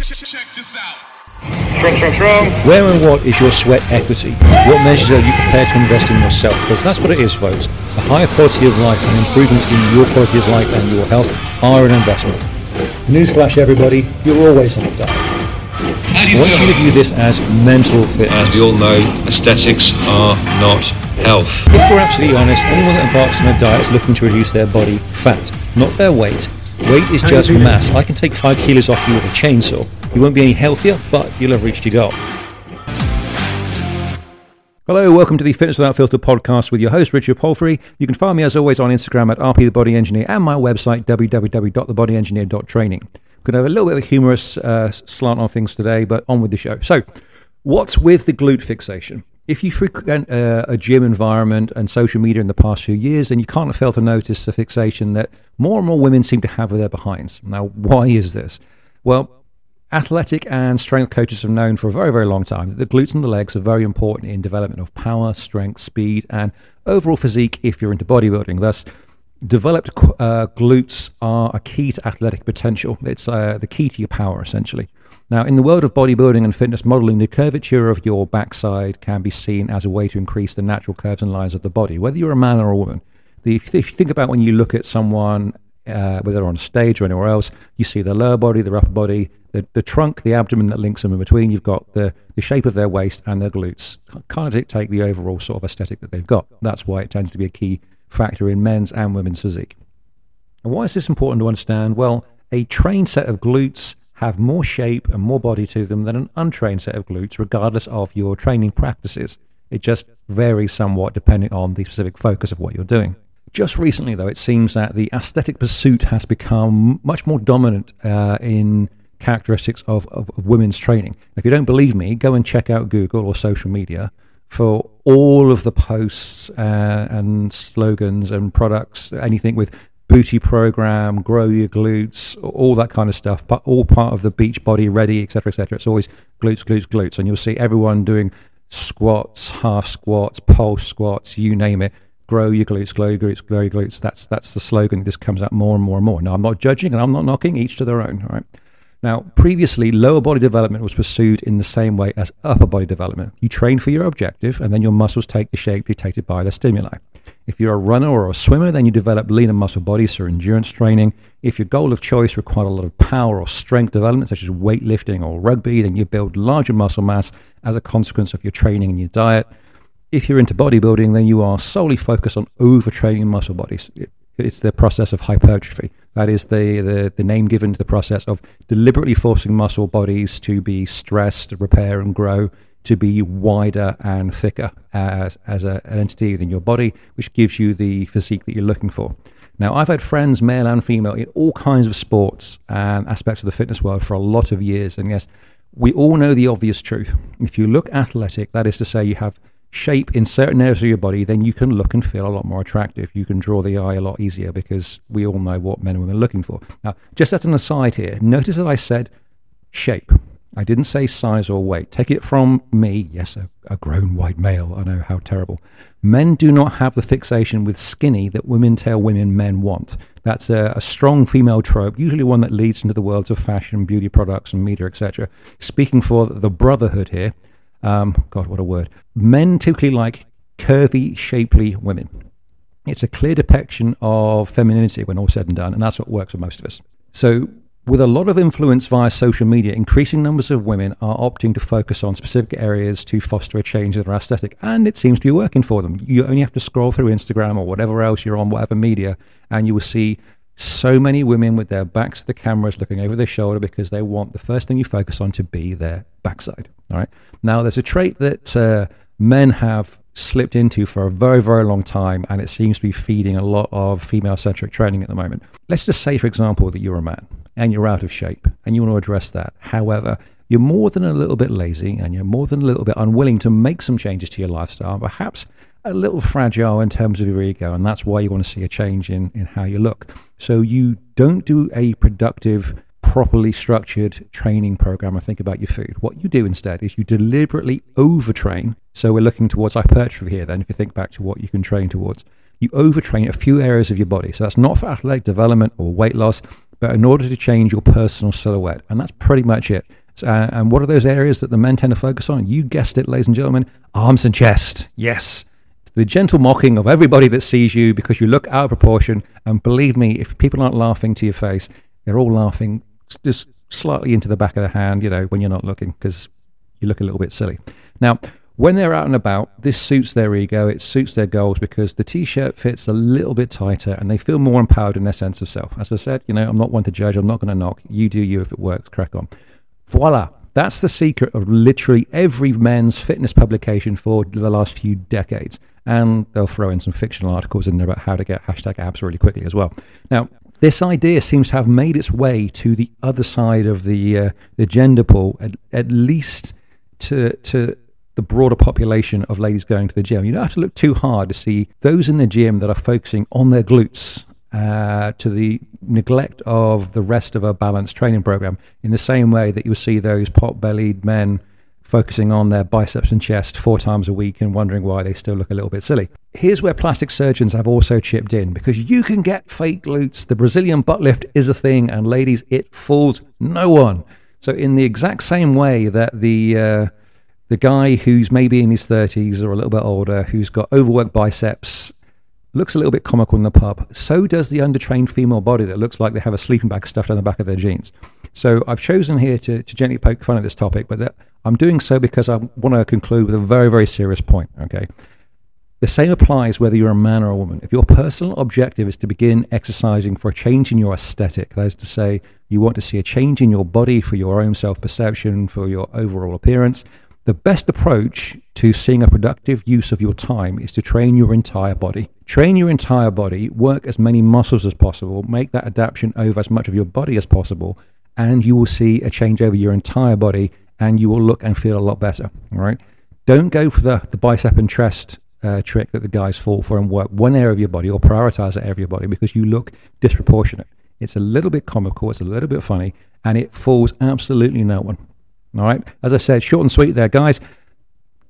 Check this out. Where and what is your sweat equity? What measures are you prepared to invest in yourself? Because that's what it is, folks. A higher quality of life and improvements in your quality of life and your health are an investment. Newsflash, everybody, you're always on a diet. How do I you want you to feel? view this as mental fitness. As we all know, aesthetics are not health. If we're absolutely honest, anyone that embarks on a diet is looking to reduce their body fat, not their weight. Weight is just mass. I can take five kilos off you with a chainsaw. You won't be any healthier, but you'll have reached your goal. Hello, welcome to the Fitness Without Filter podcast with your host, Richard Palfrey. You can find me as always on Instagram at RP The Body Engineer and my website, www.thebodyengineer.training. Going to have a little bit of a humorous uh, slant on things today, but on with the show. So, what's with the glute fixation? If you frequent uh, a gym environment and social media in the past few years, then you can't fail to notice the fixation that more and more women seem to have with their behinds. Now, why is this? Well, Athletic and strength coaches have known for a very, very long time that the glutes and the legs are very important in development of power, strength, speed, and overall physique if you're into bodybuilding. Thus, developed uh, glutes are a key to athletic potential. It's uh, the key to your power, essentially. Now, in the world of bodybuilding and fitness modeling, the curvature of your backside can be seen as a way to increase the natural curves and lines of the body, whether you're a man or a woman. The, if you think about when you look at someone, uh, whether on stage or anywhere else, you see the lower body, their upper body, the, the trunk, the abdomen that links them in between. You've got the, the shape of their waist and their glutes kind of dictate the overall sort of aesthetic that they've got. That's why it tends to be a key factor in men's and women's physique. And why is this important to understand? Well, a trained set of glutes have more shape and more body to them than an untrained set of glutes, regardless of your training practices. It just varies somewhat depending on the specific focus of what you're doing. Just recently, though, it seems that the aesthetic pursuit has become much more dominant uh, in characteristics of, of, of women's training. If you don't believe me, go and check out Google or social media for all of the posts uh, and slogans and products, anything with booty program, grow your glutes, all that kind of stuff, but all part of the beach body ready, etc., etc. It's always glutes, glutes, glutes, and you'll see everyone doing squats, half squats, pulse squats, you name it. Grow your glutes, grow your glutes, grow your glutes. That's that's the slogan that just comes out more and more and more. Now I'm not judging and I'm not knocking, each to their own. All right. Now, previously, lower body development was pursued in the same way as upper body development. You train for your objective, and then your muscles take the shape dictated by the stimuli. If you're a runner or a swimmer, then you develop leaner muscle bodies for endurance training. If your goal of choice required a lot of power or strength development, such as weightlifting or rugby, then you build larger muscle mass as a consequence of your training and your diet. If you're into bodybuilding, then you are solely focused on overtraining muscle bodies. It- it's the process of hypertrophy. That is the, the, the name given to the process of deliberately forcing muscle bodies to be stressed, repair, and grow to be wider and thicker as, as a, an entity within your body, which gives you the physique that you're looking for. Now, I've had friends, male and female, in all kinds of sports and aspects of the fitness world for a lot of years. And yes, we all know the obvious truth. If you look athletic, that is to say, you have shape in certain areas of your body, then you can look and feel a lot more attractive. You can draw the eye a lot easier because we all know what men and women are looking for. Now, just as an aside here, notice that I said shape. I didn't say size or weight. Take it from me, yes, a, a grown white male. I know how terrible. Men do not have the fixation with skinny that women tell women men want. That's a, a strong female trope, usually one that leads into the worlds of fashion, beauty products, and media, etc. Speaking for the brotherhood here, um, God, what a word. Men typically like curvy, shapely women. It's a clear depiction of femininity when all said and done, and that's what works for most of us. So, with a lot of influence via social media, increasing numbers of women are opting to focus on specific areas to foster a change in their aesthetic, and it seems to be working for them. You only have to scroll through Instagram or whatever else you're on, whatever media, and you will see so many women with their backs to the cameras looking over their shoulder because they want the first thing you focus on to be their backside. All right. Now, there's a trait that uh, men have slipped into for a very, very long time, and it seems to be feeding a lot of female centric training at the moment. Let's just say, for example, that you're a man and you're out of shape and you want to address that. However, you're more than a little bit lazy and you're more than a little bit unwilling to make some changes to your lifestyle, perhaps a little fragile in terms of your ego, and that's why you want to see a change in, in how you look. So you don't do a productive, properly structured training program and think about your food. What you do instead is you deliberately overtrain. So we're looking towards hypertrophy here, then, if you think back to what you can train towards. You overtrain a few areas of your body. So that's not for athletic development or weight loss, but in order to change your personal silhouette. And that's pretty much it. Uh, and what are those areas that the men tend to focus on? You guessed it, ladies and gentlemen arms and chest. Yes. The gentle mocking of everybody that sees you because you look out of proportion. And believe me, if people aren't laughing to your face, they're all laughing just slightly into the back of the hand, you know, when you're not looking because you look a little bit silly. Now, when they're out and about, this suits their ego, it suits their goals because the t shirt fits a little bit tighter and they feel more empowered in their sense of self. As I said, you know, I'm not one to judge, I'm not going to knock. You do you if it works, crack on. Voila. That's the secret of literally every men's fitness publication for the last few decades. And they'll throw in some fictional articles in there about how to get hashtag abs really quickly as well. Now, this idea seems to have made its way to the other side of the uh, the gender pool, at, at least to to the broader population of ladies going to the gym. You don't have to look too hard to see those in the gym that are focusing on their glutes uh, to the neglect of the rest of a balanced training program. In the same way that you'll see those pot-bellied men focusing on their biceps and chest four times a week and wondering why they still look a little bit silly. Here's where plastic surgeons have also chipped in because you can get fake glutes. The Brazilian butt lift is a thing, and ladies, it fools no one. So, in the exact same way that the uh, the guy who's maybe in his 30s or a little bit older, who's got overworked biceps, looks a little bit comical in the pub, so does the undertrained female body that looks like they have a sleeping bag stuffed on the back of their jeans. So I've chosen here to, to gently poke fun at this topic, but that I'm doing so because I want to conclude with a very, very serious point. Okay. The same applies whether you're a man or a woman. If your personal objective is to begin exercising for a change in your aesthetic, that is to say, you want to see a change in your body for your own self perception, for your overall appearance, the best approach to seeing a productive use of your time is to train your entire body. Train your entire body, work as many muscles as possible, make that adaptation over as much of your body as possible, and you will see a change over your entire body and you will look and feel a lot better. All right. Don't go for the, the bicep and chest uh, trick that the guys fall for and work one area of your body or prioritize that area of your body because you look disproportionate. It's a little bit comical, it's a little bit funny, and it fools absolutely no one. All right. As I said, short and sweet there, guys.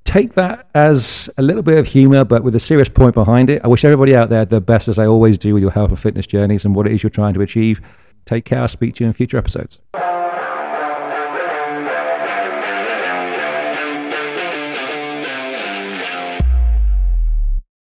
Take that as a little bit of humor, but with a serious point behind it. I wish everybody out there the best, as I always do with your health and fitness journeys and what it is you're trying to achieve. Take care. I'll speak to you in future episodes.